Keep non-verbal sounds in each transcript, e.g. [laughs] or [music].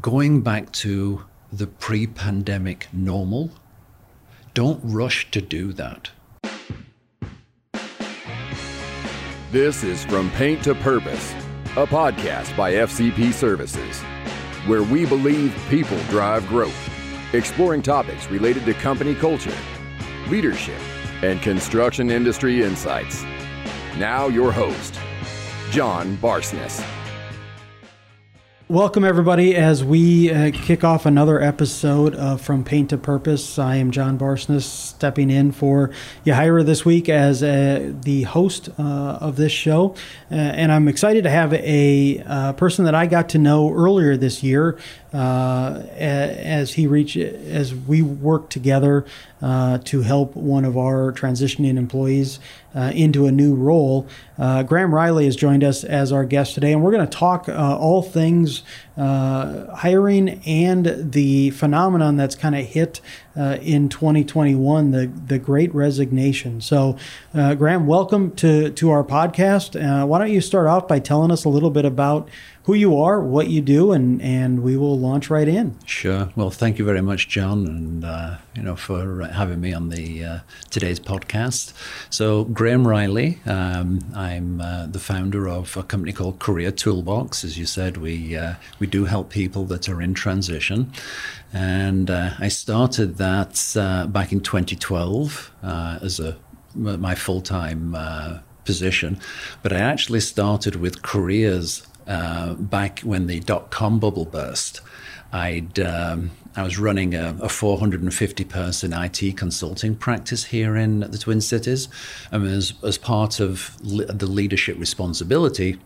going back to the pre pandemic normal. Don't rush to do that. This is From Paint to Purpose, a podcast by FCP Services, where we believe people drive growth, exploring topics related to company culture, leadership, and construction industry insights. Now, your host, John Barsness. Welcome, everybody, as we uh, kick off another episode of From Paint to Purpose. I am John Barsness, stepping in for Yahira this week as uh, the host uh, of this show. Uh, and I'm excited to have a uh, person that I got to know earlier this year uh, as he reached, as we work together to help one of our transitioning employees uh, into a new role. Uh, Graham Riley has joined us as our guest today, and we're going to talk uh, all things uh, hiring and the phenomenon that's kind of hit uh, in 2021, the the Great Resignation. So, uh, Graham, welcome to to our podcast. why don't you start off by telling us a little bit about who you are, what you do, and and we will launch right in. Sure. Well, thank you very much, John, and uh, you know for having me on the uh, today's podcast. So, Graham Riley, um, I'm uh, the founder of a company called Career Toolbox. As you said, we uh, we do help people that are in transition, and uh, I started that uh, back in 2012 as a my full time position, but I actually started with careers uh, back when the dot com bubble burst. I'd um, I was running a, a, 450 person IT consulting practice here in the Twin Cities, and as, as part of le- the leadership responsibility,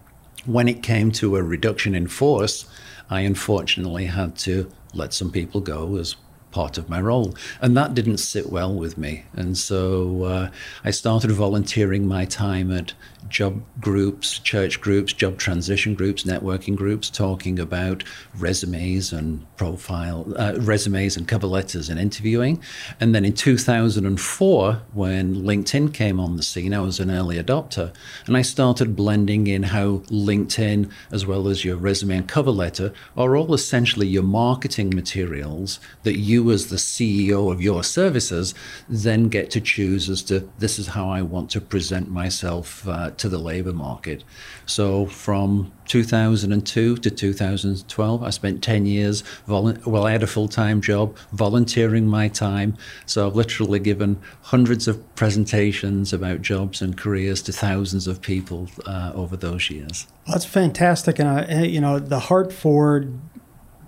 when it came to a reduction in force, I unfortunately had to let some people go as part of my role. And that didn't sit well with me. And so uh, I started volunteering my time at job groups, church groups, job transition groups, networking groups, talking about resumes and profile, uh, resumes and cover letters and interviewing. And then in 2004, when LinkedIn came on the scene, I was an early adopter. And I started blending in how LinkedIn, as well as your resume and cover letter, are all essentially your marketing materials that you, as the CEO of your services, then get to choose as to this is how I want to present myself uh, to the labor market. So from 2002 to 2012, I spent 10 years, well, I had a full time job, volunteering my time. So I've literally given hundreds of presentations about jobs and careers to thousands of people uh, over those years. That's fantastic. And, uh, you know, the heart for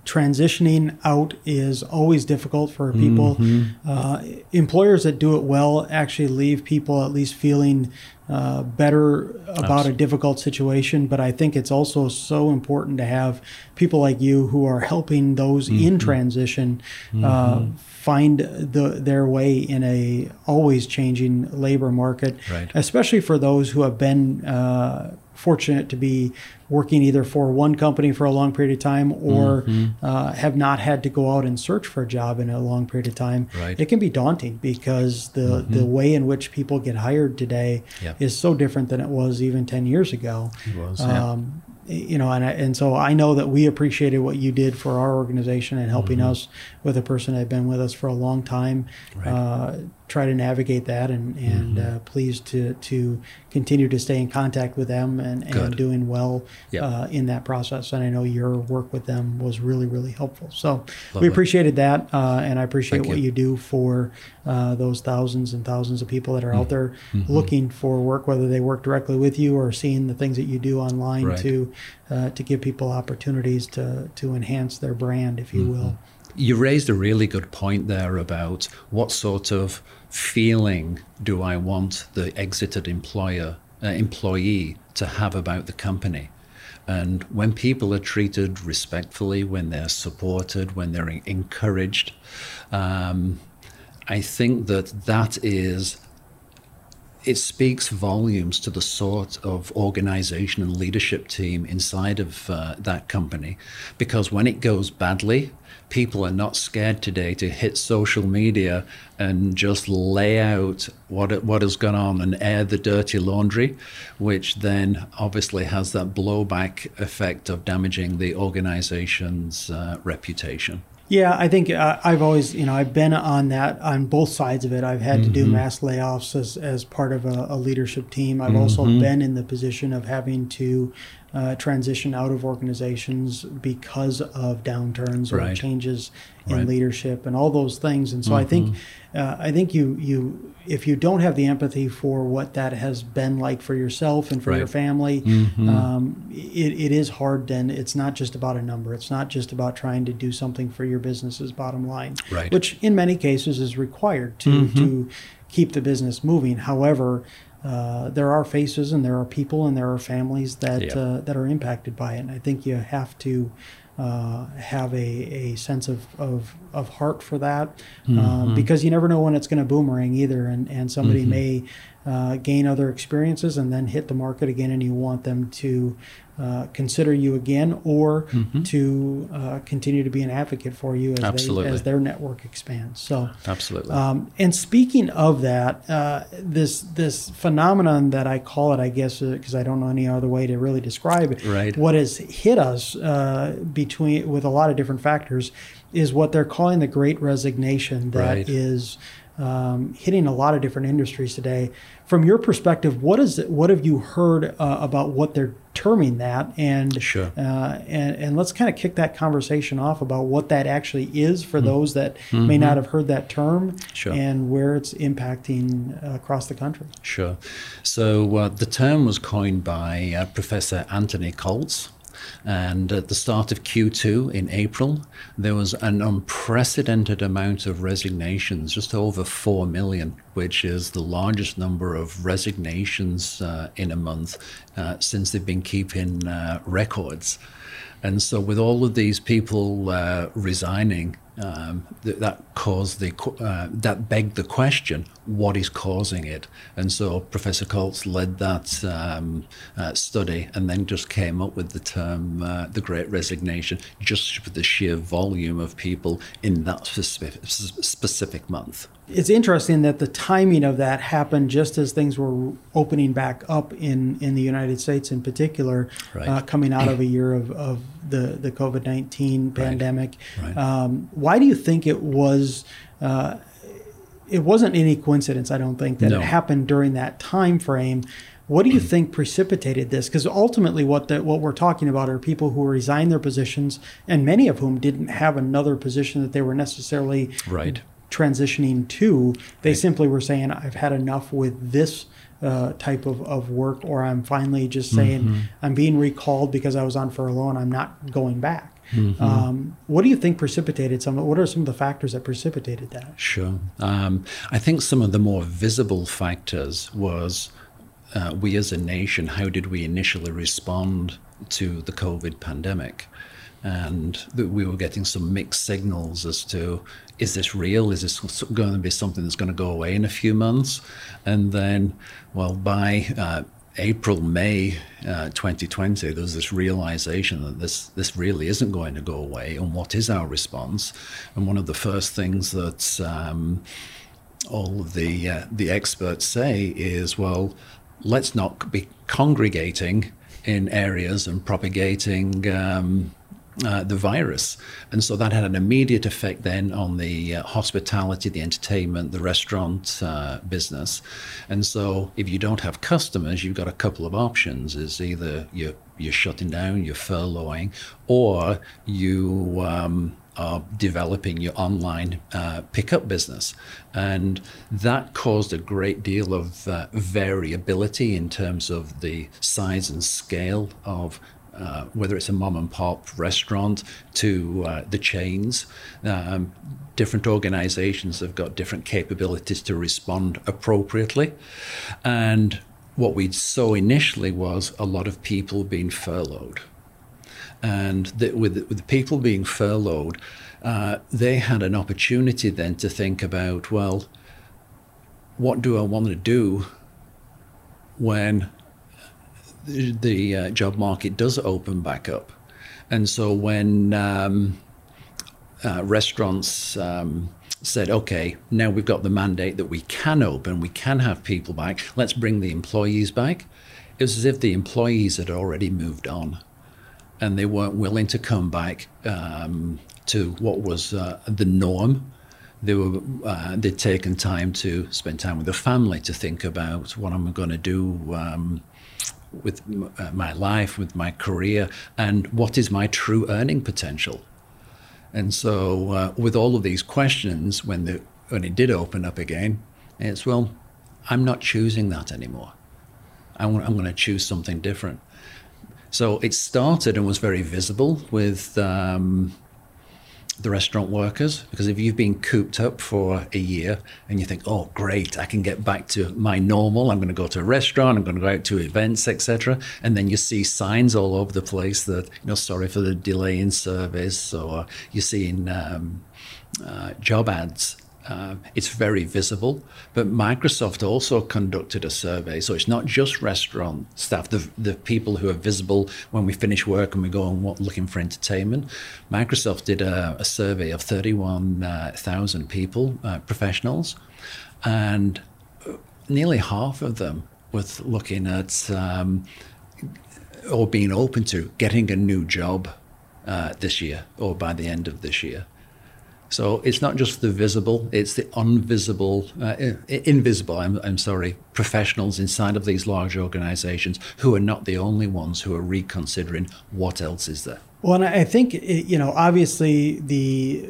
transitioning out is always difficult for people. Mm-hmm. Uh, employers that do it well actually leave people at least feeling uh, better about Absolutely. a difficult situation. But I think it's also so important to have people like you who are helping those mm-hmm. in transition uh, mm-hmm. uh, find the, their way in a always changing labor market, right. especially for those who have been uh, fortunate to be working either for one company for a long period of time or mm-hmm. uh, have not had to go out and search for a job in a long period of time. Right. It can be daunting because the mm-hmm. the way in which people get hired today yep. is so different than it was even ten years ago. It was, um, you know, and and so I know that we appreciated what you did for our organization and helping mm-hmm. us with a person that had been with us for a long time. Right. Uh, try to navigate that and and mm-hmm. uh, pleased to to continue to stay in contact with them and, and doing well yep. uh, in that process and I know your work with them was really really helpful so Love we appreciated that uh, and I appreciate Thank what you. you. do for uh, those thousands and thousands of people that are mm-hmm. out there mm-hmm. looking for work whether they work directly with you or seeing the things that you do online right. to uh, to give people opportunities to to enhance their brand if you mm-hmm. will you raised a really good point there about what sort of feeling do I want the exited employer uh, employee to have about the company. And when people are treated respectfully, when they're supported, when they're encouraged, um, I think that that is it speaks volumes to the sort of organization and leadership team inside of uh, that company because when it goes badly people are not scared today to hit social media and just lay out what what has gone on and air the dirty laundry, which then obviously has that blowback effect of damaging the organization's uh, reputation. Yeah, I think uh, I've always, you know, I've been on that on both sides of it. I've had mm-hmm. to do mm-hmm. mass layoffs as, as part of a, a leadership team. I've mm-hmm. also been in the position of having to uh, transition out of organizations because of downturns or changes in right. leadership and all those things. And so mm-hmm. I think mm-hmm. uh, I think you you if you don't have the empathy for what that has been like for yourself and for right. your family, mm-hmm. um, it, it is hard. Then it's not just about a number. It's not just about trying to do something for your business's bottom line, which in many cases is required to mm-hmm. to keep the business moving. However, uh, there are faces and there are people and there are families that yeah. uh, that are impacted by it. And I think you have to uh, have a, a sense of, of, of heart for that um, mm-hmm. because you never know when it's going to boomerang either. And, and somebody mm-hmm. may uh, gain other experiences and then hit the market again, and you want them to uh, consider you again or mm-hmm. to uh, continue to be an advocate for you as, they, as their network expands. So absolutely. Um, and speaking of that, uh, this this phenomenon that I call it, I guess, because uh, I don't know any other way to really describe it. Right. What has hit us uh, between with a lot of different factors is what they're calling the Great Resignation. That right. is um, hitting a lot of different industries today. From your perspective, what is it, what have you heard uh, about what they're terming that? And sure. uh, and and let's kind of kick that conversation off about what that actually is for mm-hmm. those that mm-hmm. may not have heard that term sure. and where it's impacting uh, across the country. Sure. So uh, the term was coined by uh, Professor Anthony Klotz. And at the start of Q2 in April, there was an unprecedented amount of resignations, just over 4 million, which is the largest number of resignations uh, in a month uh, since they've been keeping uh, records. And so, with all of these people uh, resigning, um, th- that caused the uh, that begged the question: what is causing it? And so Professor Klotz led that um, uh, study, and then just came up with the term uh, the Great Resignation, just for the sheer volume of people in that specific, specific month it's interesting that the timing of that happened just as things were opening back up in, in the United States, in particular, right. uh, coming out of a [clears throat] year of, of the, the COVID 19 pandemic. Right. Right. Um, why do you think it was? Uh, it wasn't any coincidence, I don't think, that no. it happened during that time frame. What do you [clears throat] think precipitated this? Because ultimately, what the, what we're talking about are people who resigned their positions, and many of whom didn't have another position that they were necessarily right transitioning to. They right. simply were saying, I've had enough with this uh, type of, of work, or I'm finally just saying, mm-hmm. I'm being recalled because I was on furlough and I'm not going back. Mm-hmm. Um, what do you think precipitated some? What are some of the factors that precipitated that? Sure, um, I think some of the more visible factors was uh, we as a nation. How did we initially respond to the COVID pandemic? And we were getting some mixed signals as to is this real? Is this going to be something that's going to go away in a few months? And then, well, by uh, April, May uh, 2020, there was this realization that this this really isn't going to go away. And what is our response? And one of the first things that um, all of the uh, the experts say is, well, let's not be congregating in areas and propagating. Um, uh, the virus. And so that had an immediate effect then on the uh, hospitality, the entertainment, the restaurant uh, business. And so if you don't have customers, you've got a couple of options. Is either you're, you're shutting down, you're furloughing, or you um, are developing your online uh, pickup business. And that caused a great deal of uh, variability in terms of the size and scale of uh, whether it's a mom and pop restaurant to uh, the chains. Um, different organizations have got different capabilities to respond appropriately. And what we saw initially was a lot of people being furloughed. And the, with, with the people being furloughed, uh, they had an opportunity then to think about, well, what do I want to do when the, uh, job market does open back up. And so when um, uh, restaurants um, said, okay, now we've got the mandate that we can open, we can have people back, let's bring the employees back, it was as if the employees had already moved on and they weren't willing to come back um, to what was uh, the norm. They were uh, they'd taken time to spend time with the family to think about what am I'm going to do um, with uh, my life, with my career, and what is my true earning potential. And so, uh, with all of these questions, when the when it did open up again, it's well, I'm not choosing that anymore. I'm, I'm going to choose something different. So it started and was very visible with um, the restaurant workers because if you've been cooped up for a year and you think, oh, great, I can get back to my normal. I'm going to go to a restaurant. I'm going to go out to events, etc. And then you see signs all over the place that you know, sorry for the delay in service, or you're seeing um, uh, job ads uh, it's very visible. But Microsoft also conducted a survey. So it's not just restaurant staff, the, the people who are visible when we finish work and we go and looking for entertainment. Microsoft did a, a survey of 31,000 uh, people, uh, professionals, and nearly half of them was looking at um, or being open to getting a new job uh, this year or by the end of this year. So it's not just the visible, it's the unvisible, uh, invisible, I'm, I'm sorry, professionals inside of these large organizations who are not the only ones who are reconsidering what else is there. Well, and I think, you know, obviously the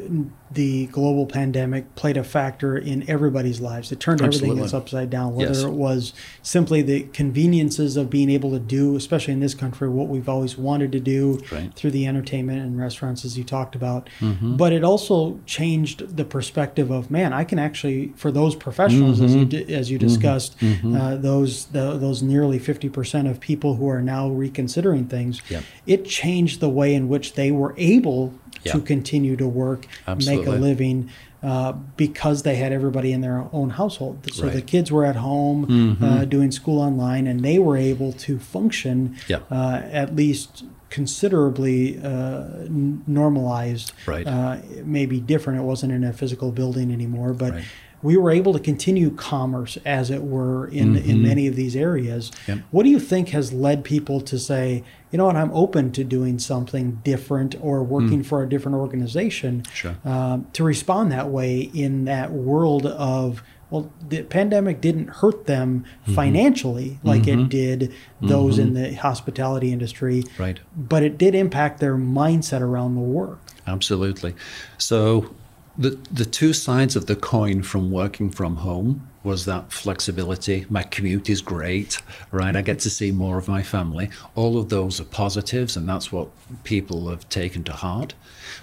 the global pandemic played a factor in everybody's lives. It turned Absolutely. everything else upside down, whether yes. it was simply the conveniences of being able to do, especially in this country, what we've always wanted to do right. through the entertainment and restaurants, as you talked about. Mm-hmm. But it also changed the perspective of, man, I can actually, for those professionals, mm-hmm. as you, mm-hmm. as you mm-hmm. discussed, mm-hmm. uh, those the, those nearly 50% of people who are now reconsidering things, yep. it changed the way in which they were able yeah. to continue to work, Absolutely. make a living. Uh, because they had everybody in their own household. So right. the kids were at home mm-hmm. uh, doing school online, and they were able to function yeah. uh, at least considerably uh, normalized. Right. Uh, maybe different. It wasn't in a physical building anymore, but. Right we were able to continue commerce, as it were, in, mm-hmm. in many of these areas. Yep. What do you think has led people to say, you know what, I'm open to doing something different or working mm. for a different organization sure. um, to respond that way in that world of, well, the pandemic didn't hurt them mm-hmm. financially like mm-hmm. it did those mm-hmm. in the hospitality industry. Right. But it did impact their mindset around the work. Absolutely. So the the two sides of the coin from working from home was that flexibility. My commute is great, right? I get to see more of my family. All of those are positives, and that's what people have taken to heart.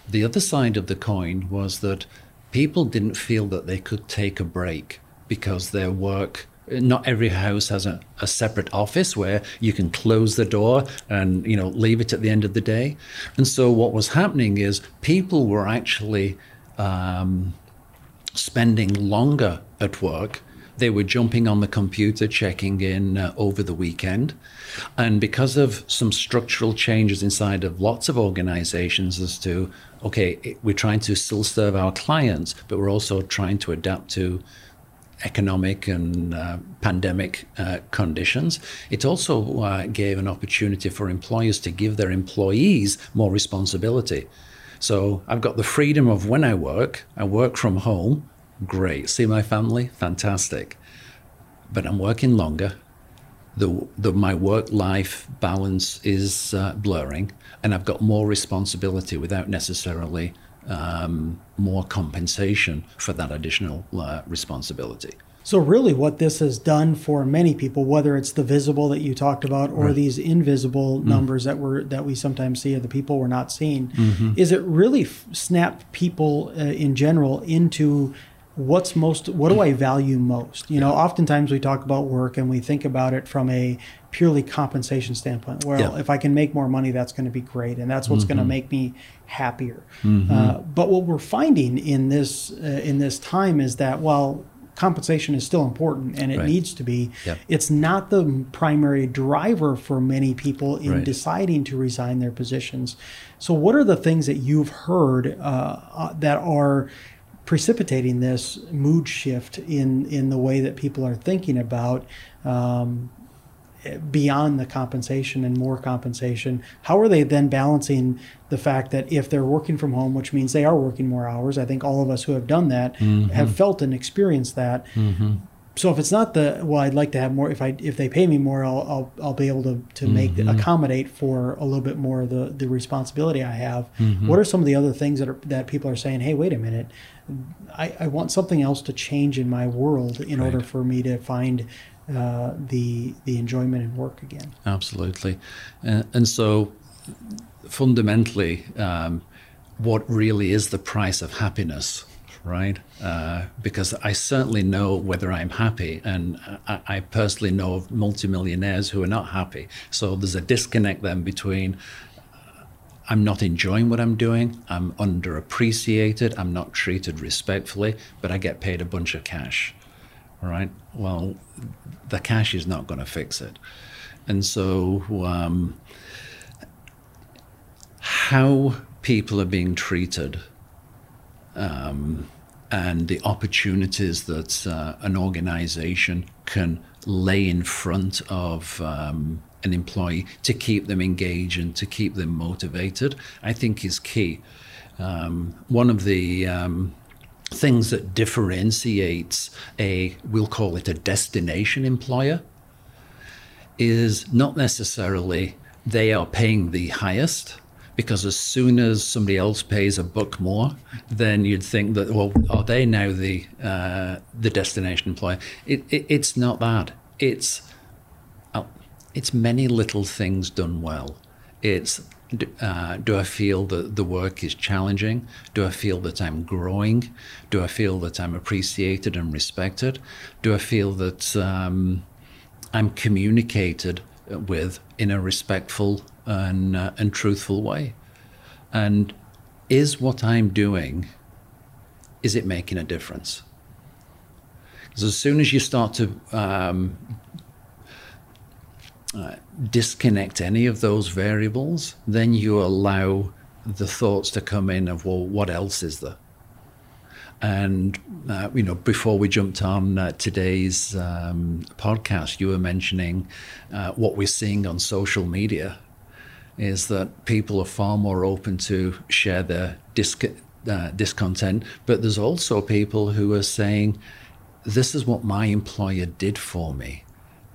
The other side of the coin was that people didn't feel that they could take a break because their work not every house has a, a, separate office where you can close the door and you know leave it at the end of the day and so what was happening is people were actually um, spending longer at work. They were jumping on the computer, checking in uh, over the weekend. And because of some structural changes inside of lots of organizations, as to, okay, we're trying to still serve our clients, but we're also trying to adapt to economic and uh, pandemic uh, conditions. It also uh, gave an opportunity for employers to give their employees more responsibility. So I've got the freedom of when I work, I work from home, great. See my family, fantastic. But I'm working longer. The, the, my work life balance is uh, blurring, and I've got more responsibility without necessarily um, more compensation for that additional uh, responsibility. So, really, what this has done for many people, whether it's the visible that you talked about or right. these invisible mm numbers that we're that we sometimes see of the people we're not seeing, mm-hmm. is it really f- snapped people uh, in general into what's most what do I value most? You know, oftentimes we talk about work and we think about it from a purely compensation standpoint. Well, yeah. if I can make more money, that's going to be great, and that's what's mm-hmm. going to make me happier. Mm-hmm. Uh, but what we're finding in this uh, in this time is that while compensation is still important and it Right. needs to be. Yep. It's not the primary driver for many people in Right. deciding to resign their positions. So, what are the things that you've heard uh, uh, that are precipitating this mood shift in in the way that people are thinking about? Um, beyond the compensation and more compensation how are they then balancing the fact that if they're working from home which means they are working more hours i think all of us who have done that mm-hmm. have felt and experienced that. Mm-hmm. So if it's not the well i'd like to have more if i if they pay me more i'll i'll, I'll be able to to mm-hmm. make accommodate for a little bit more of the the responsibility i have. What are some of the other things that are that people are saying hey wait a minute. I, I want something else to change in my world in order for me to find uh, the the enjoyment in work again. Absolutely. Uh, and so, fundamentally, um, what really is the price of happiness, right? Uh, because I certainly know whether I'm happy, and I, I personally know of multimillionaires who are not happy. So, there's a disconnect then between uh, I'm not enjoying what I'm doing, I'm underappreciated, I'm not treated respectfully, but I get paid a bunch of cash. Right. Well, the cash is not going to fix it. And so, um, how people are being treated um, and the opportunities that uh, an organization can lay in front of um, an employee to keep them engaged and to keep them motivated, I think is key. Um, one of the um, things that differentiates a, we'll call it a destination employer, is not necessarily they are paying the highest because as soon as somebody else pays a buck more, then you'd think that well, are they now the uh, the destination employer? It, it, it's not that. It's uh, it's many little things done well. It's d- uh, do I feel that the work is challenging? Do I feel that I'm growing? Do I feel that I'm appreciated and respected? Do I feel that um, I'm communicated with in a respectful and, uh, and truthful way? And is what I'm doing, is it making a difference? Because as soon as you start to um, uh, disconnect any of those variables, then you allow the thoughts to come in of, well, what else is there? And uh, you know, before we jumped on uh, today's um, podcast, you were mentioning uh, what we're seeing on social media is that people are far more open to share their disc- uh, discontent, but there's also people who are saying, "This is what my employer did for me."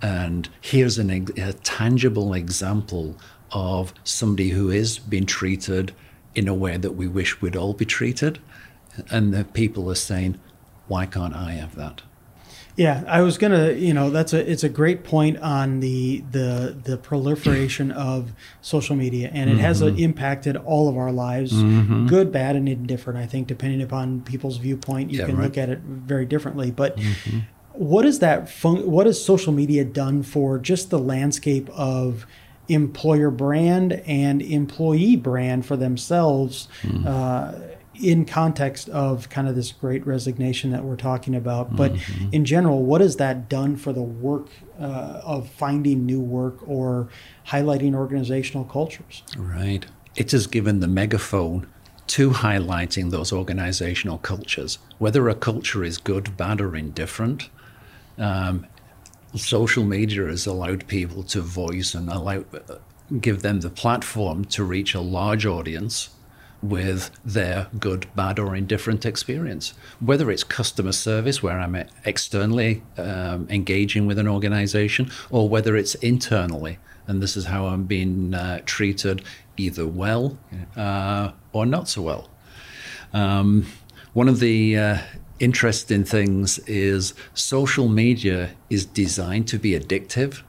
And here's an, a tangible example of somebody who is being treated in a way that we wish we'd all be treated. And the people are saying, why can't I have that? Yeah, I was gonna, you know, that's a it's a great point on the the the proliferation [clears throat] of social media, and it has uh, impacted all of our lives, good, bad, and indifferent. I think depending upon people's viewpoint, you Yeah, can right. look at it very differently. But what is that? Fun- what has social media done for just the landscape of employer brand and employee brand for themselves? Uh, in context of kind of this great resignation that we're talking about, but in general, what has that done for the work uh, of finding new work or highlighting organizational cultures? Right. It has given the megaphone to highlighting those organizational cultures. Whether a culture is good, bad, or indifferent, um, social media has allowed people to voice and allow, give them the platform to reach a large audience with their good, bad, or indifferent experience. Whether it's customer service, where I'm externally um, engaging with an organization, or whether it's internally, and this is how I'm being uh, treated either well uh, or not so well. Um, one of the uh, interesting things is social media is designed to be addictive.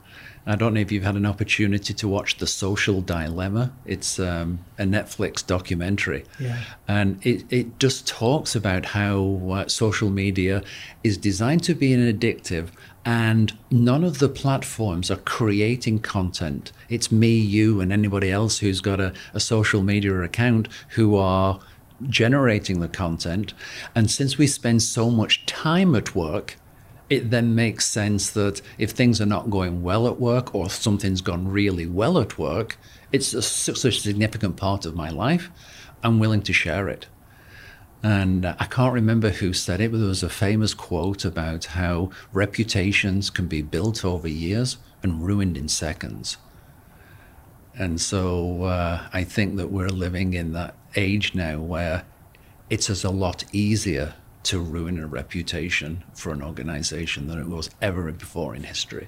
I don't know if you've had an opportunity to watch The Social Dilemma. It's um, a Netflix documentary. Yeah. And it, it just talks about how uh, social media is designed to be an addictive, and none of the platforms are creating content. It's me, you, and anybody else who's got a, a social media account who are generating the content. And since we spend so much time at work, it then makes sense that if things are not going well at work or something's gone really well at work, it's a, such a significant part of my life. I'm willing to share it. And uh, I can't remember who said it, but there was a famous quote about how reputations can be built over years and ruined in seconds. And so uh, I think that we're living in that age now where it's a lot easier to ruin a reputation for an organization than it was ever before in history.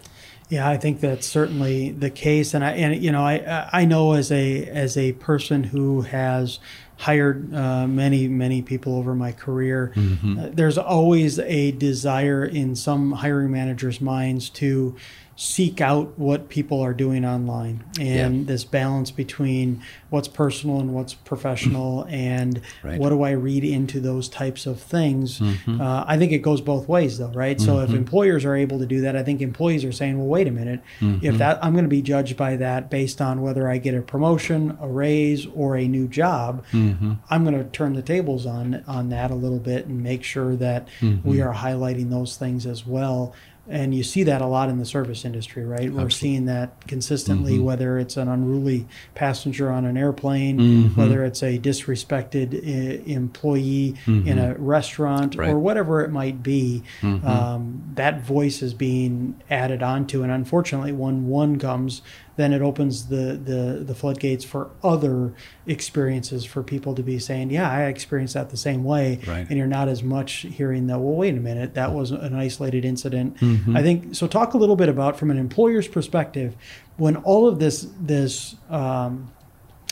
Yeah, I think that's certainly the case, and I and you know I I know as a as a person who has hired uh, many many people over my career, mm-hmm. uh, there's always a desire in some hiring managers' minds to seek out what people are doing online and yeah. this balance between what's personal and what's professional [clears throat] and right. what do I read into those types of things. Mm-hmm. Uh, I think it goes both ways though, right? Mm-hmm. So if mm-hmm. employers are able to do that, I think employees are saying, well, wait a minute, mm-hmm. if that I'm going to be judged by that based on whether I get a promotion, a raise, or a new job, mm-hmm. I'm going to turn the tables on on that a little bit and make sure that we mm-hmm. are highlighting those things as well and you see that a lot in the service industry, right? Absolutely. We're seeing that consistently, mm-hmm. whether it's an unruly passenger on an airplane, mm-hmm. whether it's a disrespected uh, employee mm-hmm. in a restaurant, right. or whatever it might be. Mm-hmm. Um, that voice is being added onto, and unfortunately, when one comes, then it opens the, the, the floodgates for other experiences for people to be saying, yeah, I experienced that the same way. Right. And you're not as much hearing that, well, wait a minute, that was an isolated incident. Mm-hmm. I think, so talk a little bit about from an employer's perspective, when all of this, this, um,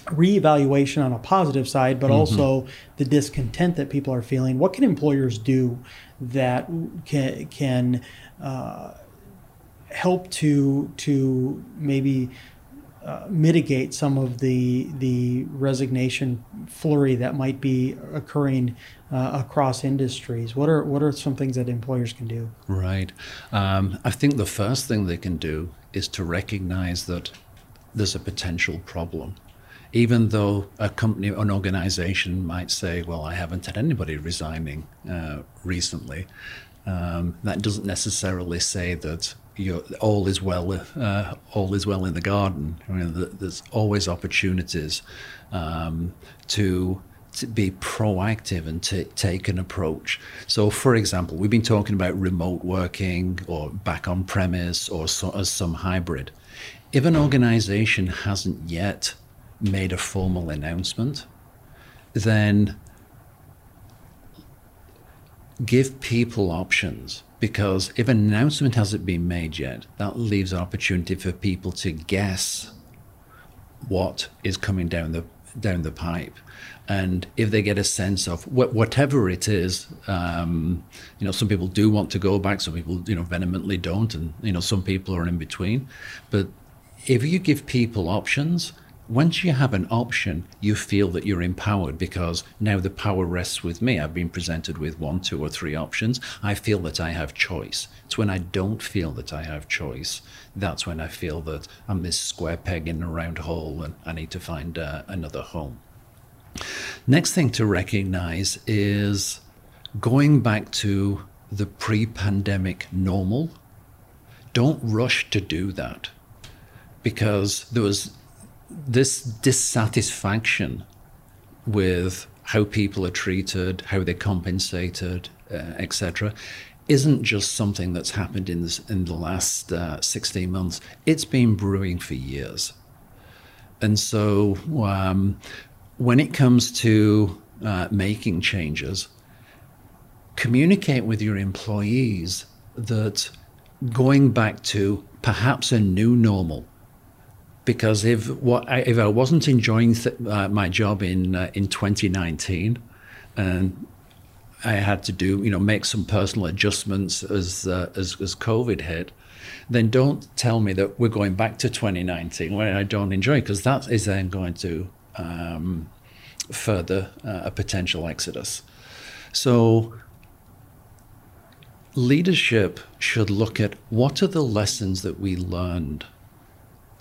reevaluation on a positive side, but mm-hmm. also the discontent that people are feeling. What can employers do that can, can uh, help to to maybe uh, mitigate some of the the resignation flurry that might be occurring uh, across industries. What are what are some things that employers can do? Right. Um, I think the first thing they can do is to recognize that there's a potential problem. Even though a company, an organization might say, "Well, I haven't had anybody resigning uh, recently," um, that doesn't necessarily say that you all is well. Uh, all is well in the garden. I mean, there's always opportunities um, to to be proactive and to take an approach. So, for example, we've been talking about remote working or back on premise or so, as some hybrid. If an organization hasn't yet made a formal announcement, then give people options because if an announcement hasn't been made yet, that leaves an opportunity for people to guess what is coming down the down the pipe. And if they get a sense of wh- whatever it is, um, you know, some people do want to go back, some people, you know, vehemently don't, and you know, some people are in between. But if you give people options, once you have an option, you feel that you're empowered because now the power rests with me. I've been presented with one, two, or three options. I feel that I have choice. It's when I don't feel that I have choice, that's when I feel that I'm this square peg in a round hole and I need to find uh, another home. Next thing to recognize is going back to the pre pandemic normal. Don't rush to do that because there was this dissatisfaction with how people are treated, how they're compensated, uh, etc., isn't just something that's happened in, this, in the last uh, 16 months. It's been brewing for years. And so um, when it comes to uh, making changes, communicate with your employees that going back to perhaps a new normal because if what I, if I wasn't enjoying uh, my job in uh, in 2019, and I had to do you know make some personal adjustments as uh, as, as COVID hit, then don't tell me that we're going back to 2019 where I don't enjoy because that is then going to um, further uh, a potential exodus. So leadership should look at what are the lessons that we learned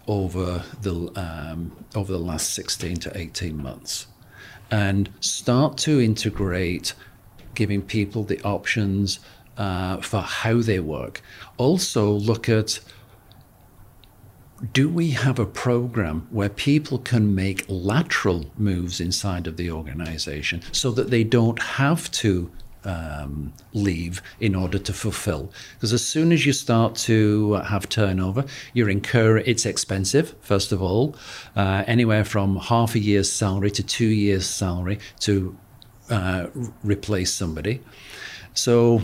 over the um, over the last 16 to 18 months and start to integrate giving people the options uh, for how they work. Also, look at do we have a program where people can make lateral moves inside of the organization so that they don't have to um, leave in order to fulfill. Because as soon as you start to have turnover, you're incur. It's expensive, first of all, uh, anywhere from half a year's salary to two years' salary to uh, replace somebody. So,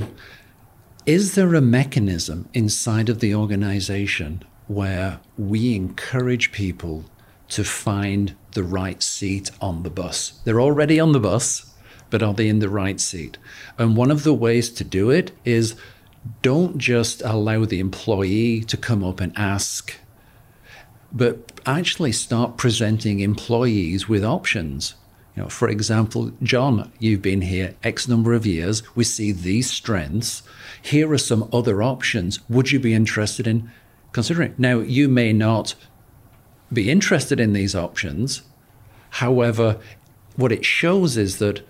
is there a mechanism inside of the organization where we encourage people to find the right seat on the bus? They're already on the bus but are they in the right seat? And one of the ways to do it is don't just allow the employee to come up and ask, but actually start presenting employees with options. You know, for example, John, you've been here X number of years. We see these strengths. Here are some other options. Would you be interested in considering? Now, you may not be interested in these options. However, what it shows is that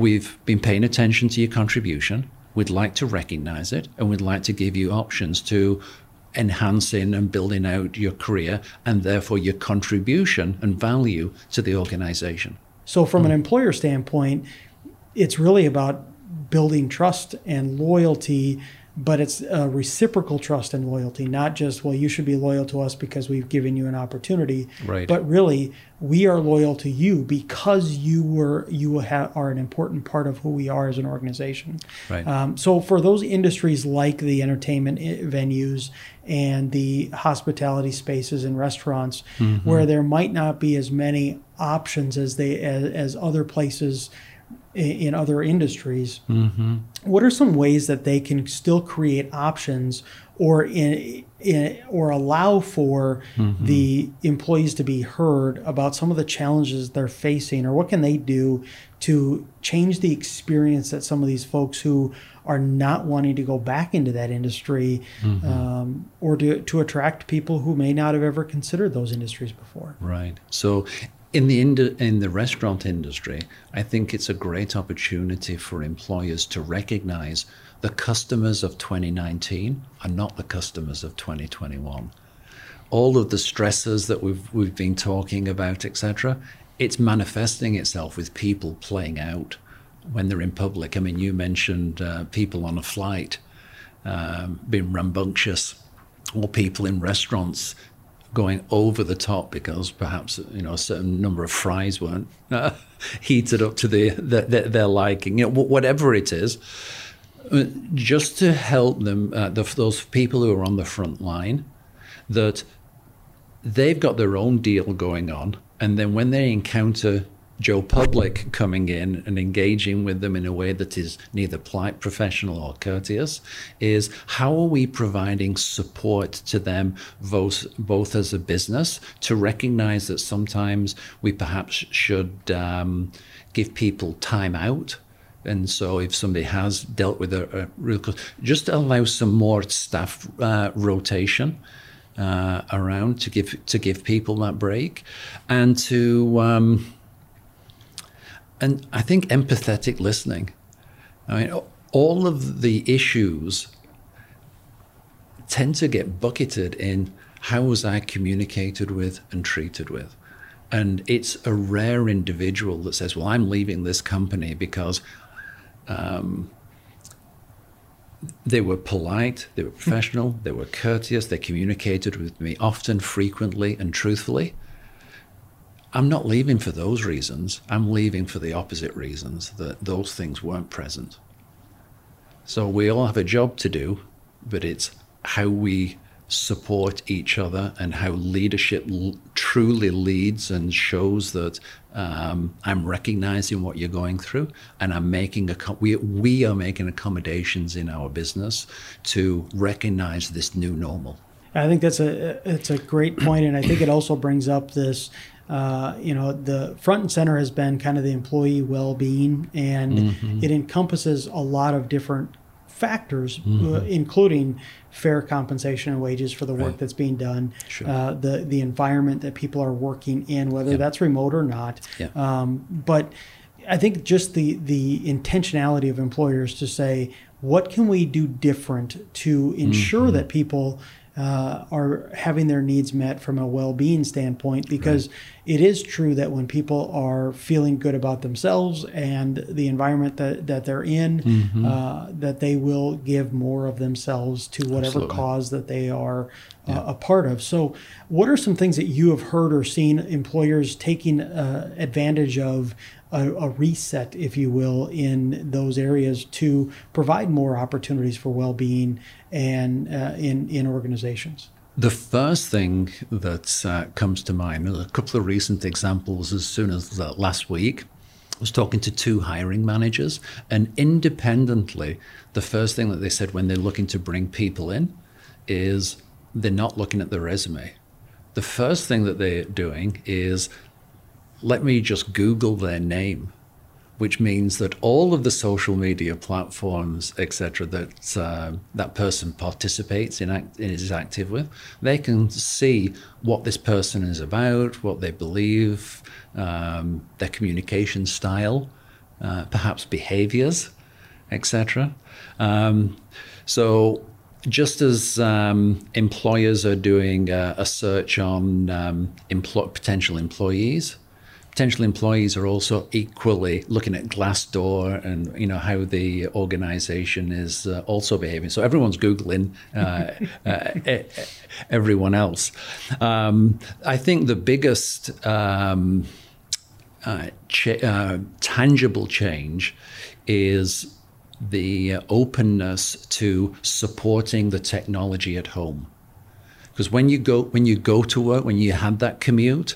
We've been paying attention to your contribution. We'd like to recognize it and we'd like to give you options to enhancing and building out your career and therefore your contribution and value to the organization. So, from mm. an employer standpoint, it's really about building trust and loyalty but it's a reciprocal trust and loyalty, not just, well, you should be loyal to us because we've given you an opportunity. Right. But really, we are loyal to you because you were you ha- are an important part of who we are as an organization. Right. Um, so for those industries like the entertainment venues and the hospitality spaces and restaurants, mm-hmm. where there might not be as many options as they as, as other places in other industries. Mm-hmm. What are some ways that they can still create options or in, in or allow for mm-hmm. the employees to be heard about some of the challenges they're facing, or what can they do to change the experience that some of these folks who are not wanting to go back into that industry, mm-hmm. um, or to to attract people who may not have ever considered those industries before. Right. So in the in the restaurant industry, I think it's a great opportunity for employers to recognize the customers of 2019 are not the customers of 2021. All of the stresses that we've we've been talking about, etc., it's manifesting itself with people playing out when they're in public. I mean, you mentioned uh, people on a flight um, being rambunctious, or people in restaurants going over the top because perhaps you know a certain number of fries weren't uh, [laughs] heated up to the, the, the, their liking. You know, whatever it is, uh, just to help them, uh, the, those people who are on the front line, that they've got their own deal going on, and then when they encounter Joe Public coming in and engaging with them in a way that is neither polite, professional, or courteous is how are we providing support to them both, both as a business to recognize that sometimes we perhaps should um, give people time out. And so, if somebody has dealt with a, a real, just allow some more staff uh, rotation uh, around to give to give people that break, and to um, and I think empathetic listening. I mean, all of the issues tend to get bucketed in how was I communicated with and treated with. And it's a rare individual that says, Well, I'm leaving this company because um, they were polite, they were professional, they were courteous, they communicated with me often, frequently, and truthfully. I'm not leaving for those reasons. I'm leaving for the opposite reasons that those things weren't present. So we all have a job to do, but it's how we support each other and how leadership l- truly leads and shows that um, I'm recognizing what you're going through and I'm making a we, we are making accommodations in our business to recognize this new normal. I think that's a it's a great point, and I think it also brings up this uh, you know, the front and center has been kind of the employee well-being, and mm-hmm. it encompasses a lot of different factors, uh, mm-hmm. uh, including fair compensation and wages for the work right. that's being done, sure. uh, the the environment that people are working in, whether yep. that's remote or not. Yep. Um, but I think just the the intentionality of employers to say what can we do different to ensure mm-hmm. that people uh, are having their needs met from a well-being standpoint because right. it is true that when people are feeling good about themselves and the environment that, that they're in mm-hmm. uh, that they will give more of themselves to whatever Absolutely. cause that they are uh, yeah. a part of so what are some things that you have heard or seen employers taking uh, advantage of a, a, reset, if you will, in those areas to provide more opportunities for well-being and uh, in in organizations. The first thing that uh, comes to mind, a couple of recent examples as soon as last week. I was talking to two hiring managers, and independently, the first thing that they said when they're looking to bring people in is they're not looking at the resume. The first thing that they're doing is let me just Google their name, which means that all of the social media platforms, etc., that uh, that person participates in, act, is active with, they can see what this person is about, what they believe, um, their communication style, uh, perhaps behaviors, etc. Um, so just as um, employers are doing a, a search on um, empl- potential employees, potential employees are also equally looking at Glassdoor and you know how the organization is uh, also behaving. So everyone's googling uh, [laughs] uh, everyone else. Um, I think the biggest um, uh, uh, tangible change is the openness to supporting the technology at home. Because when you go when you go to work, when you have that commute,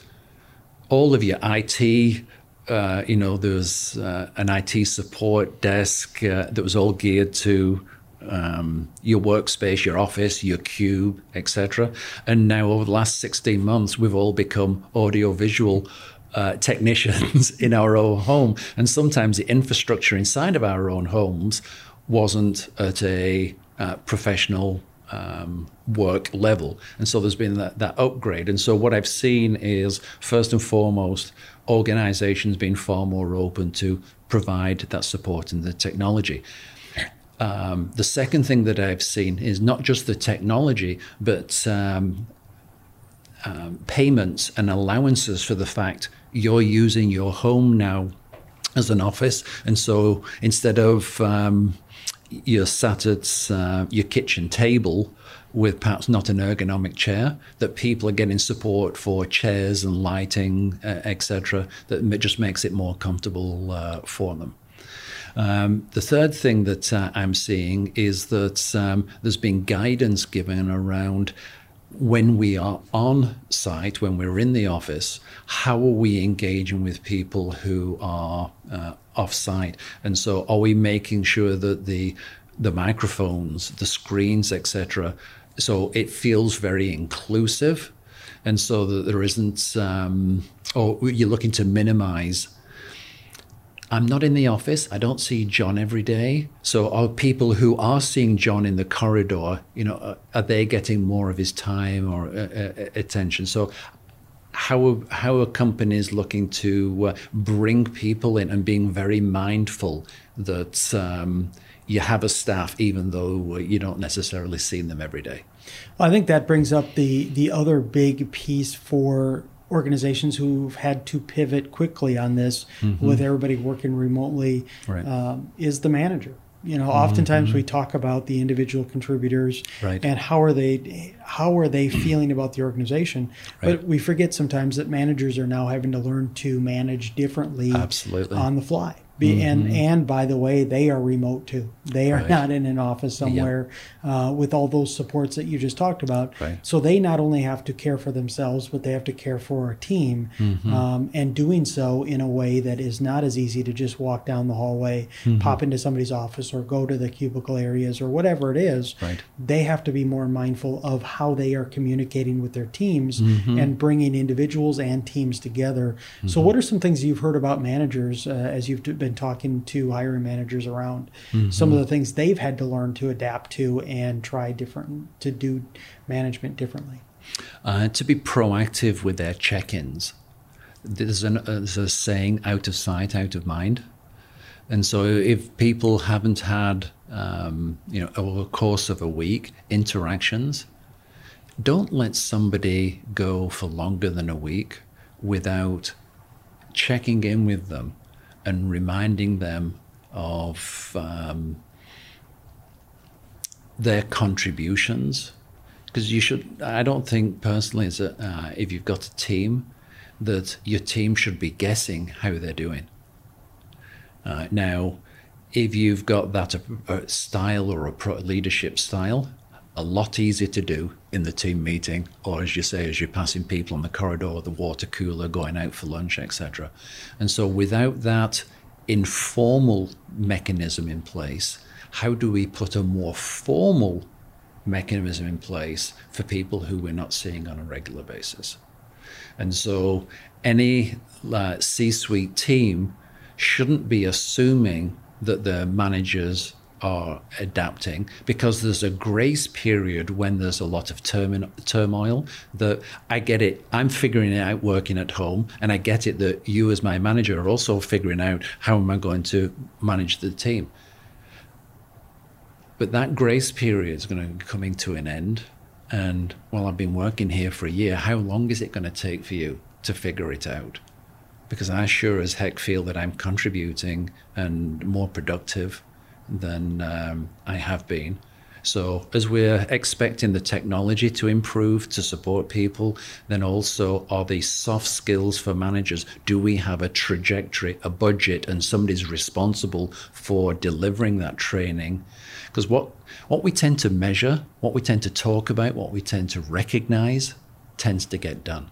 all of your IT, uh, you know, there was uh, an IT support desk uh, that was all geared to um, your workspace, your office, your cube, etc. And now, over the last 16 months, we've all become audiovisual uh, technicians [laughs] in our own home. And sometimes the infrastructure inside of our own homes wasn't at a uh, professional um, work level. And so there's been that, that upgrade. And so what I've seen is, first and foremost, organizations being far more open to provide that support and the technology. Um, the second thing that I've seen is not just the technology, but um, um, payments and allowances for the fact you're using your home now as an office. And so instead of um, you're sat at uh, your kitchen table with perhaps not an ergonomic chair, that people are getting support for chairs and lighting, uh, etc., that just makes it more comfortable uh, for them. Um, the third thing that uh, I'm seeing is that um, there's been guidance given around when we are on site, when we're in the office, how are we engaging with people who are uh, off site? And so, are we making sure that the the microphones, the screens, etc., so it feels very inclusive, and so that there isn't, um, or you're looking to minimize I'm not in the office. I don't see John every day. So are people who are seeing John in the corridor, you know, uh, are they getting more of his time or uh, uh, attention? So how are, how are companies looking to uh, bring people in and being very mindful that um, you have a staff even though you don't necessarily see them every day? Well, I think that brings up the the other big piece for organizations who've had to pivot quickly on this mm-hmm. with everybody working remotely right. um, is the manager you know oftentimes mm-hmm. we talk about the individual contributors right. and how are they how are they feeling about the organization right. but we forget sometimes that managers are now having to learn to manage differently Absolutely. on the fly be, mm-hmm. And and by the way, they are remote too. They are right. not in an office somewhere uh, with all those supports that you just talked about. Right. So they not only have to care for themselves, but they have to care for a team, mm-hmm. um, and doing so in a way that is not as easy to just walk down the hallway, mm-hmm. pop into somebody's office, or go to the cubicle areas or whatever it is. Right. They have to be more mindful of how they are communicating with their teams mm-hmm. and bringing individuals and teams together. So, mm-hmm. what are some things you've heard about managers uh, as you've been talking to hiring managers around mm-hmm. some of the things they've had to learn to adapt to and try different to do management differently. Uh, to be proactive with their check-ins. There's, an, uh, there's a saying: "Out of sight, out of mind." And so if people haven't had, um, you know, over the course of a week, interactions, don't let somebody go for longer than a week without checking in with them and reminding them of um, their contributions. Because you should, I don't think personally, as a, uh, if you've got a team, that your team should be guessing how they're doing. Uh, now, if you've got that a, a style or a leadership style, a lot easier to do in the team meeting, or as you say, as you're passing people on the corridor, the water cooler, going out for lunch, etc. And so, without that informal mechanism in place, how do we put a more formal mechanism in place for people who we're not seeing on a regular basis? And so, any uh, C suite team shouldn't be assuming that the managers are adapting because there's a grace period when there's a lot of turmoil that I get it I'm figuring it out working at home and I get it that you as my manager are also figuring out how am I going to manage the team. But that grace period is going to be coming to an end and while I've been working here for a year how long is it going to take for you to figure it out? Because I sure as heck feel that I'm contributing and more productive than um, I have been. So, as we're expecting the technology to improve to support people, then also are these soft skills for managers? Do we have a trajectory, a budget, and somebody's responsible for delivering that training? Because what, what we tend to measure, what we tend to talk about, what we tend to recognize tends to get done.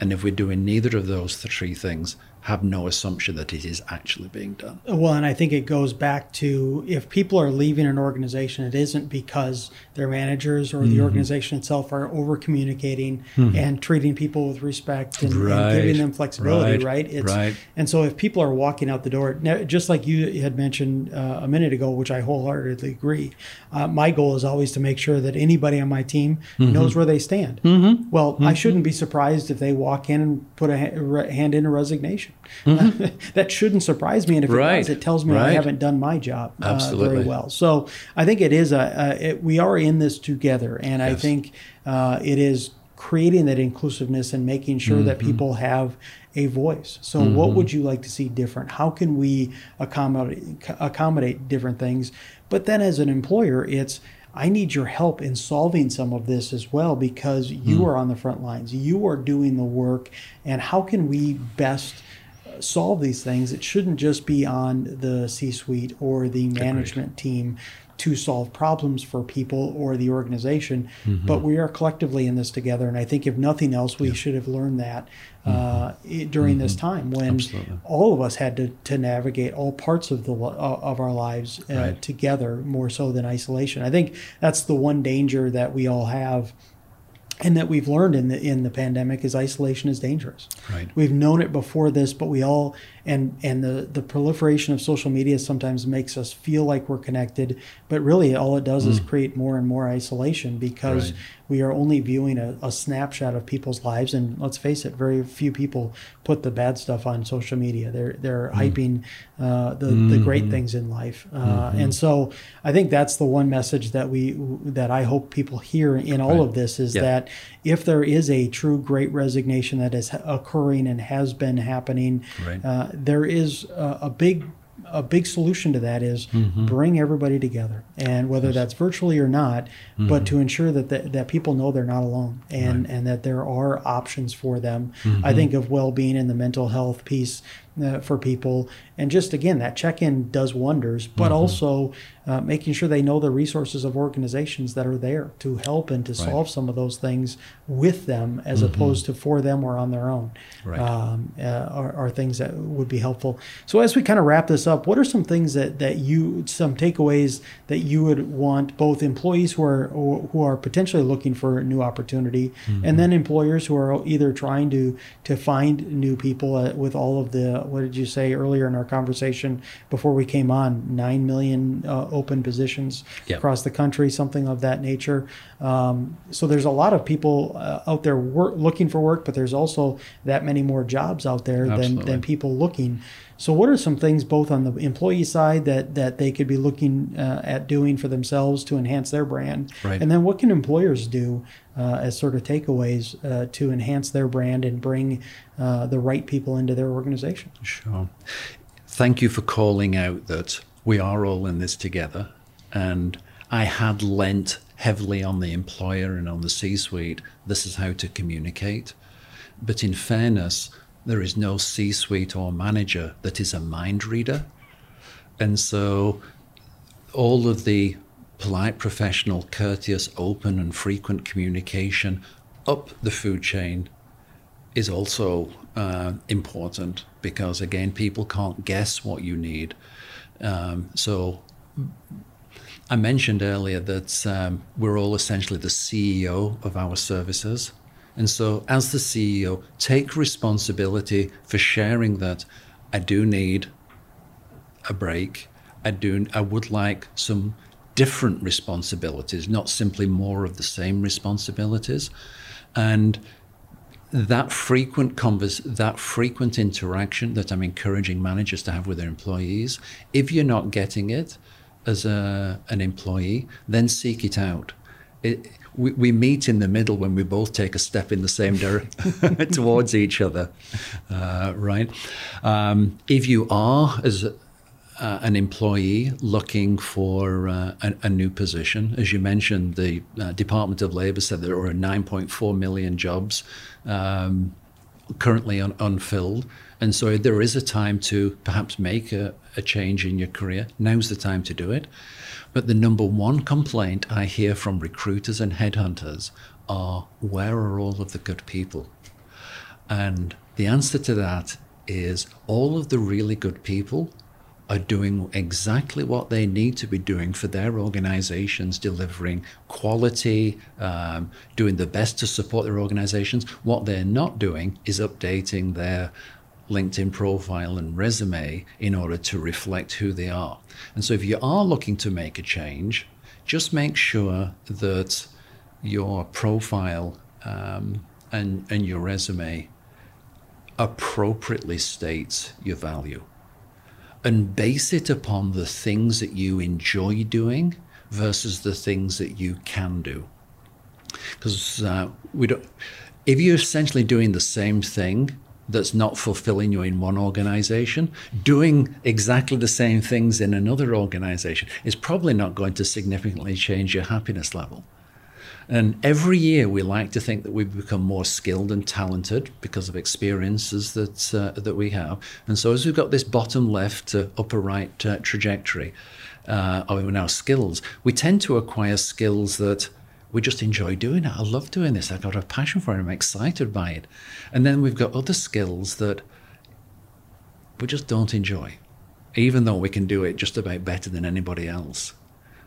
And if we're doing neither of those three things, have no assumption that it is actually being done. Well, and I think it goes back to if people are leaving an organization, it isn't because their managers or mm-hmm. the organization itself are over communicating mm-hmm. and treating people with respect and, right. and giving them flexibility, right? right? It's, right. And so if people are walking out the door, just like you had mentioned uh, a minute ago, which I wholeheartedly agree, uh, my goal is always to make sure that anybody on my team mm-hmm. knows where they stand. Mm-hmm. Well, I mm-hmm. shouldn't be surprised if they walk in and put a hand in a resignation. Mm-hmm. [laughs] that shouldn't surprise me. And if right. it does, it tells me right. I haven't done my job uh, very well. So I think it is a, a it, we are in this together, and yes. I think uh, it is creating that inclusiveness and making sure mm-hmm. that people have a voice. So, mm-hmm. what would you like to see different? How can we accommodate accommodate different things? But then, as an employer, it's I need your help in solving some of this as well because you mm. are on the front lines. You are doing the work, and how can we best solve these things, it shouldn't just be on the C suite or the management Agreed. team to solve problems for people or the organization, mm-hmm. but we are collectively in this together. And I think, if nothing else, we yeah. should have learned that uh, mm-hmm. during mm-hmm. this time when Absolutely. all of us had to, to navigate all parts of the uh, of our lives uh, right. together more so than isolation. I think that's the one danger that we all have and that we've learned in the in the pandemic is isolation is dangerous. Right. We've known it before this, but we all and and the the proliferation of social media sometimes makes us feel like we're connected, but really all it does mm. is create more and more isolation because right. We are only viewing a, a, snapshot of people's lives, and let's face it, very few people put the bad stuff on social media. They're they're mm. hyping uh, the mm-hmm. the great things in life, uh, mm-hmm. and so I think that's the one message that we that I hope people hear in all right. of this is yeah. that if there is a true great resignation that is occurring and has been happening. Right. Uh, there is a, a big a big solution to that is mm-hmm. bring everybody together and whether yes. that's virtually or not mm-hmm. but to ensure that the, that people know they're not alone and right. and that there are options for them mm-hmm. i think of well-being and the mental health piece uh, for people. And just again, that check in does wonders, but mm-hmm. also uh, making sure they know the resources of organizations that are there to help and to right. solve some of those things with them as mm-hmm. opposed to for them or on their own right. um, uh, are, are, things that would be helpful. So, as we kind of wrap this up, what are some things that, that you, some takeaways that you would want both employees who are, who are potentially looking for a new opportunity mm-hmm. and then employers who are either trying to, to find new people uh, with all of the what did you say earlier in our conversation before we came on? Nine million uh, open positions yep. across the country, something of that nature. Um, so there's a lot of people uh, out there work, looking for work, but there's also that many more jobs out there than, than people looking. So, what are some things both on the employee side that that they could be looking uh, at doing for themselves to enhance their brand, Right. and then what can employers do uh, as sort of takeaways uh, to enhance their brand and bring uh, the right people into their organization? Sure. Thank you for calling out that we are all in this together. And I had lent heavily on the employer and on the C suite. This is how to communicate. But in fairness, there is no C suite or manager that is a mind reader. And so all of the polite, professional, courteous, open, and frequent communication up the food chain is also uh, important because again people can't guess what you need um, so i mentioned earlier that um, we're all essentially the ceo of our services and so as the ceo take responsibility for sharing that. I do need a break. I do i would like some different responsibilities not simply more of the same responsibilities. And that frequent converse, that frequent interaction that I'm encouraging managers to have with their employees, if you're not getting it as a, an employee, then seek it out. It, we, we meet in the middle when we both take a step in the same direction [laughs] towards each other, uh, right? Um, if you are as uh, an employee looking for uh, a, a, new position. As you mentioned, the uh, Department of Labor said there are 9.4 million jobs um, currently un- unfilled. And so there is a time to perhaps make a, a change in your career. Now's the time to do it. But the number one complaint I hear from recruiters and headhunters are where are all of the good people? And the answer to that is all of the really good people are doing exactly what they need to be doing for their organizations, delivering quality, um, doing the best to support their organizations. What they're not doing is updating their LinkedIn profile and resume in order to reflect who they are. And so, if you are looking to make a change, just make sure that your profile um, and, and your resume appropriately states your value and base it upon the things that you enjoy doing versus the things that you can do. Because uh, we don't, if you're essentially doing the same thing that's not fulfilling you in one organization, doing exactly the same things in another organization is probably not going to significantly change your happiness level. And every year we like to think that we become more skilled and talented because of experiences that uh, that we have. And so as we've got this bottom left to upper right uh, trajectory uh, of our skills, we tend to acquire skills that we just enjoy doing it. I love doing this. I've got a passion for it. I'm excited by it. And then we've got other skills that we just don't enjoy, even though we can do it just about better than anybody else.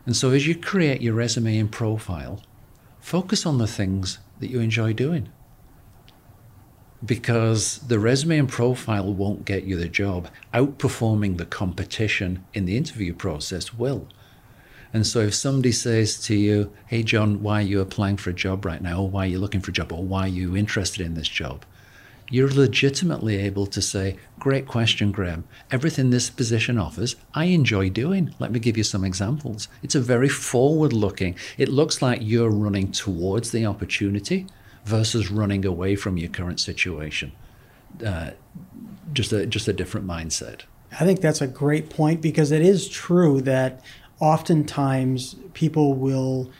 And so as you create your resume and profile, focus on the things that you enjoy doing. Because the resume and profile won't get you the job. Outperforming the competition in the interview process will. And so if somebody says to you, hey, John, why are you applying for a job right now? Or why are you looking for a job? Or why are you interested in this job? You're legitimately able to say, great question, Graham. Everything this position offers, I enjoy doing. Let me give you some examples. It's a very forward looking, it looks like you're running towards the opportunity versus running away from your current situation. Uh, just a just a different mindset. I think that's a great point because it is true that oftentimes people will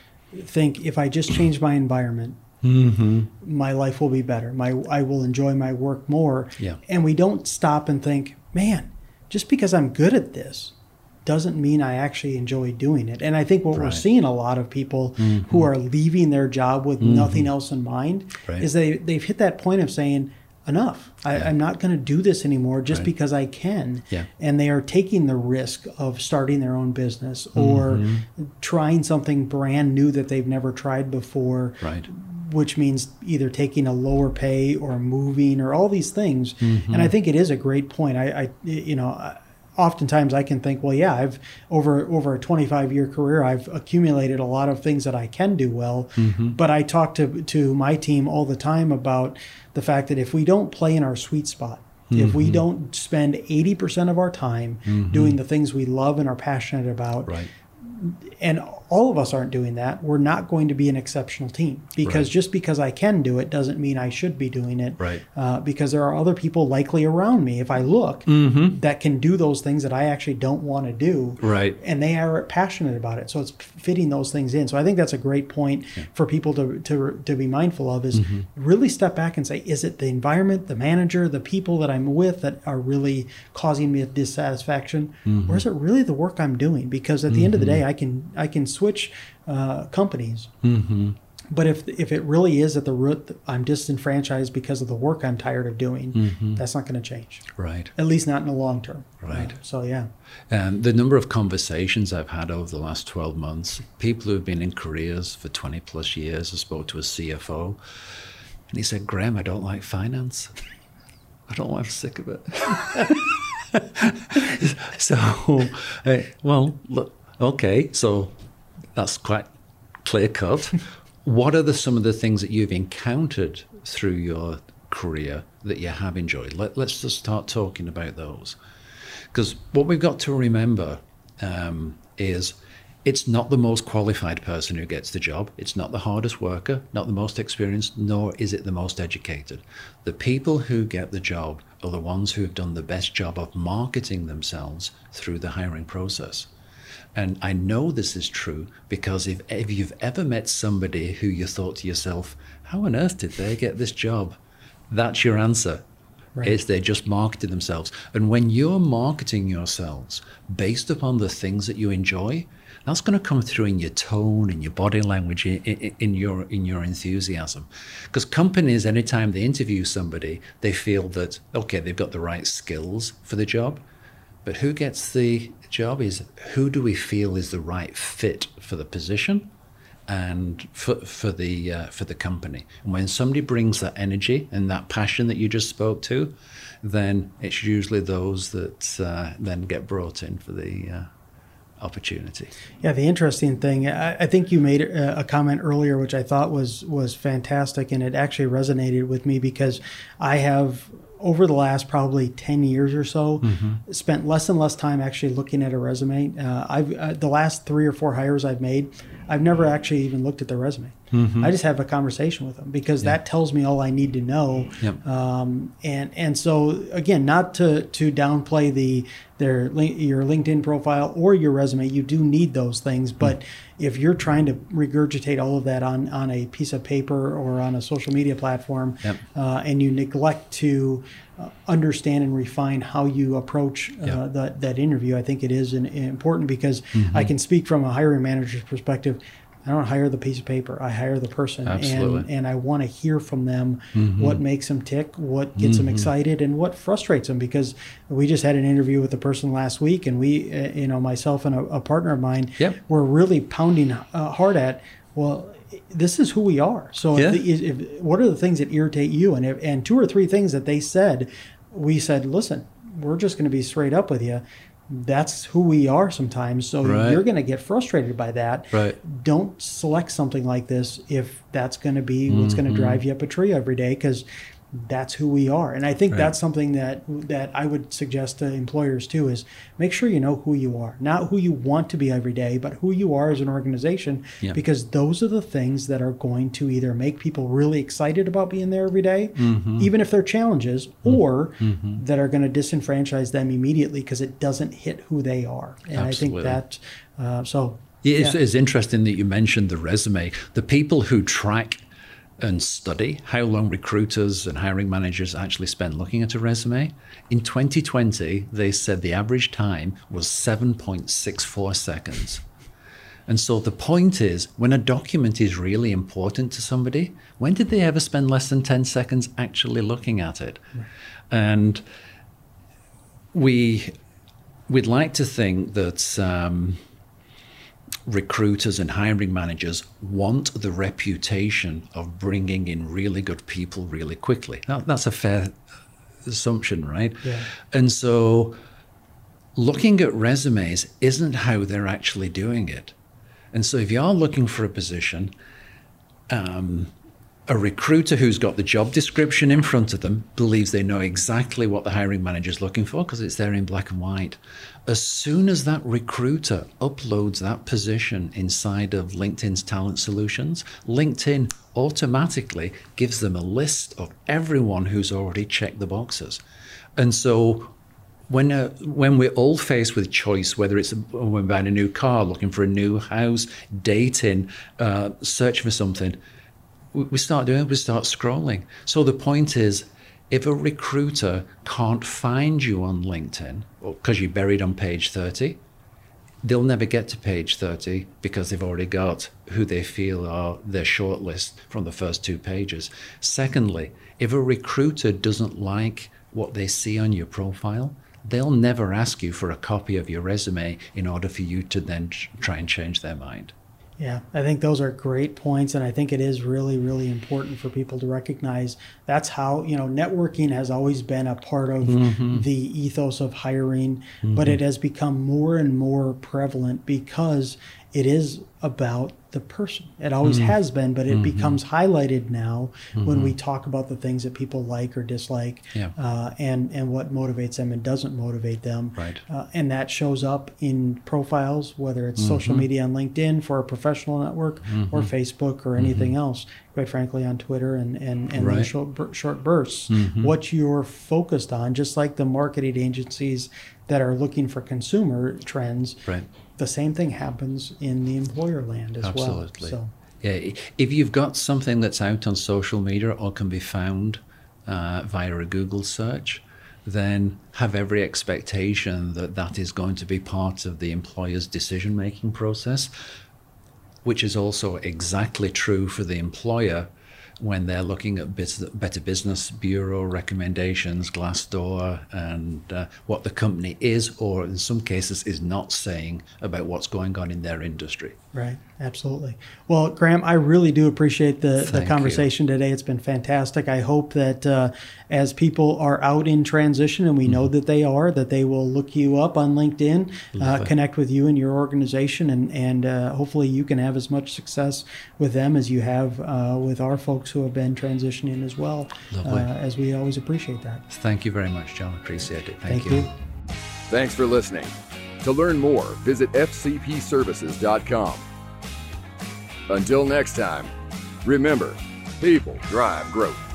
think if I just change my environment, Mm-hmm. my life will be better. My I will enjoy my work more. Yeah. And we don't stop and think, man, just because I'm good at this doesn't mean I actually enjoy doing it. And I think what we're seeing a lot of people who are leaving their job with nothing else in mind Right. is they they've hit that point of saying enough. I, I'm not going to do this anymore just Right. because I can. Yeah. And they are taking the risk of starting their own business or trying something brand new that they've never tried before Right. which means either taking a lower pay or moving or all these things. Mm-hmm. And I think it is a great point. I, I you know, I- oftentimes I can think, well, yeah, I've over over a 25 year career, I've accumulated a lot of things that I can do well. Mm-hmm. But I talk to to my team all the time about the fact that if we don't play in our sweet spot, Mm-hmm. If we don't spend 80% of our time mm-hmm. doing the things we love and are passionate about, right. And all of us aren't doing that, we're not going to be an exceptional team. Because right. just because I can do it doesn't mean I should be doing it. Right. Uh, because there are other people likely around me, if I look, mm-hmm. that can do those things that I actually don't want to do. Right. And they are passionate about it. So it's fitting those things in. So I think that's a great point yeah. for people to, to, to be mindful of is mm-hmm. really step back and say, is it the environment, the manager, the people that I'm with that are really causing me a dissatisfaction? Mm-hmm. Or is it really the work I'm doing? Because at the end of the mm-hmm. day, I can I can switch uh, companies. Mm-hmm. But if if it really is at the root, I'm disenfranchised because of the work I'm tired of doing. Mm-hmm. That's not going to change. Right. At least not in the long term. Right. Uh, so yeah. Um, the number of conversations I've had over the last 12 months, people who have been in careers for 20 plus years, I spoke to a CFO, and he said, "Graham, I don't like finance. I don't. I'm sick of it." [laughs] so, [laughs] uh, well, look, okay, so that's quite clear cut. [laughs] what are the, some of the things that you've encountered through your career that you have enjoyed? Let, us just start talking about those. Because what we've got to remember um, is it's not the most qualified person who gets the job. It's not the hardest worker, not the most experienced, nor is it the most educated. The people who get the job are the ones who have done the best job of marketing themselves through the hiring process. And I know this is true because if, if you've ever met somebody who you thought to yourself, how on earth did they get this job? That's your answer. Right. Is they just marketed themselves. And when you're marketing yourselves based upon the things that you enjoy, that's going to come through in your tone, in your body language, in, in, in your in your enthusiasm. Because companies, anytime they interview somebody, they feel that okay, they've got the right skills for the job, but who gets the job is who do we feel is the right fit for the position and for, for the uh, for the company. And when somebody brings that energy and that passion that you just spoke to, then it's usually those that uh, then get brought in for the uh, opportunity. Yeah, the interesting thing, I, I, think you made a, a comment earlier, which I thought was was fantastic, and it actually resonated with me because I have over the last probably 10 years or so mm-hmm. spent less and less time actually looking at a resume uh, i've uh, the last three or four hires i've made i've never actually even looked at the resume mm-hmm. i just have a conversation with them because yeah. that tells me all i need to know yep. um, and and so again not to to downplay the their your linkedin profile or your resume you do need those things but mm-hmm if you're trying to regurgitate all of that on, on a piece of paper or on a social media platform yep. uh, and you neglect to uh, understand and refine how you approach uh, yep. that, that interview, I think it is an, important because mm-hmm. I can speak from a hiring manager's perspective. I don't hire the piece of paper. I hire the person, Absolutely. and and I want to hear from them mm-hmm. what makes them tick, what gets mm-hmm. them excited, and what frustrates them. Because we just had an interview with a person last week, and we, uh, you know, myself and a, a partner of mine, yep. were really pounding uh, hard at. Well, this is who we are. So, yeah. if, if, what are the things that irritate you? And if, and two or three things that they said, we said, listen, we're just going to be straight up with you that's who we are sometimes. So right. you're going to get frustrated by that. Right. Don't select something like this if that's going to be mm-hmm. what's going to drive you up a tree every day because that's who we are and i think right. that's something that that i would suggest to employers too is make sure you know who you are not who you want to be every day but who you are as an organization yeah. because those are the things that are going to either make people really excited about being there every day, mm-hmm. even if they're challenges mm-hmm. or mm-hmm. that are going to disenfranchise them immediately because it doesn't hit who they are and Absolutely. i think that uh, so it's, yeah. it's interesting that you mentioned the resume the people who track and study how long recruiters and hiring managers actually spend looking at a resume. In 2020, they said the average time was 7.64 seconds. And so the point is, when a document is really important to somebody, when did they ever spend less than 10 seconds actually looking at it? And we, we'd like to think that um, recruiters and hiring managers want the reputation of bringing in really good people really quickly. Now, that's a fair assumption, right? Yeah. And so looking at resumes isn't how they're actually doing it. And so if you are looking for a position, um, A recruiter who's got the job description in front of them believes they know exactly what the hiring manager is looking for because it's there in black and white. As soon as that recruiter uploads that position inside of LinkedIn's talent solutions, LinkedIn automatically gives them a list of everyone who's already checked the boxes. And so when uh, when we're all faced with choice, whether it's when buying a new car, looking for a new house, dating, uh, searching for something, we, start doing we start scrolling. So the point is, if a recruiter can't find you on LinkedIn because you're buried on page thirty, they'll never get to page 30 because they've already got who they feel are their shortlist from the first two pages. Secondly, if a recruiter doesn't like what they see on your profile, they'll never ask you for a copy of your resume in order for you to then try and change their mind. Yeah, I think those are great points. And I think it is really, really important for people to recognize that's how, you know, networking has always been a part of mm-hmm. the ethos of hiring, mm-hmm. but it has become more and more prevalent because it is about the person. It always mm-hmm. has been, but it mm-hmm. becomes highlighted now mm-hmm. when we talk about the things that people like or dislike, yeah. uh, and and what motivates them and doesn't motivate them. Right. Uh, and that shows up in profiles, whether it's social mm-hmm. media on LinkedIn for a professional network mm-hmm. or Facebook or anything mm-hmm. else. Quite frankly, on Twitter and and, and right. short short bursts, what you're focused on, just like the marketing agencies that are looking for consumer trends. Right the same thing happens in the employer land as Absolutely. well. So. Yeah, if you've got something that's out on social media or can be found uh, via a Google search, then have every expectation that that is going to be part of the employer's decision making process, which is also exactly true for the employer when they're looking at Better Business Bureau recommendations, Glassdoor, and uh, what the company is, or in some cases, is not saying about what's going on in their industry. Right, absolutely. Well, Graham, I really do appreciate the, the conversation you. today. It's been fantastic. I hope that uh, as people are out in transition, and we mm-hmm. know that they are, that they will look you up on LinkedIn, uh, connect with you and your organization, and, and uh, hopefully you can have as much success with them as you have uh, with our folks who have been transitioning as well, uh, as we always appreciate that. Thank you very much, John. Appreciate it. Thank, Thank you. you. Thanks for listening. To learn more, visit fcpservices.com. Until next time, remember, people drive growth.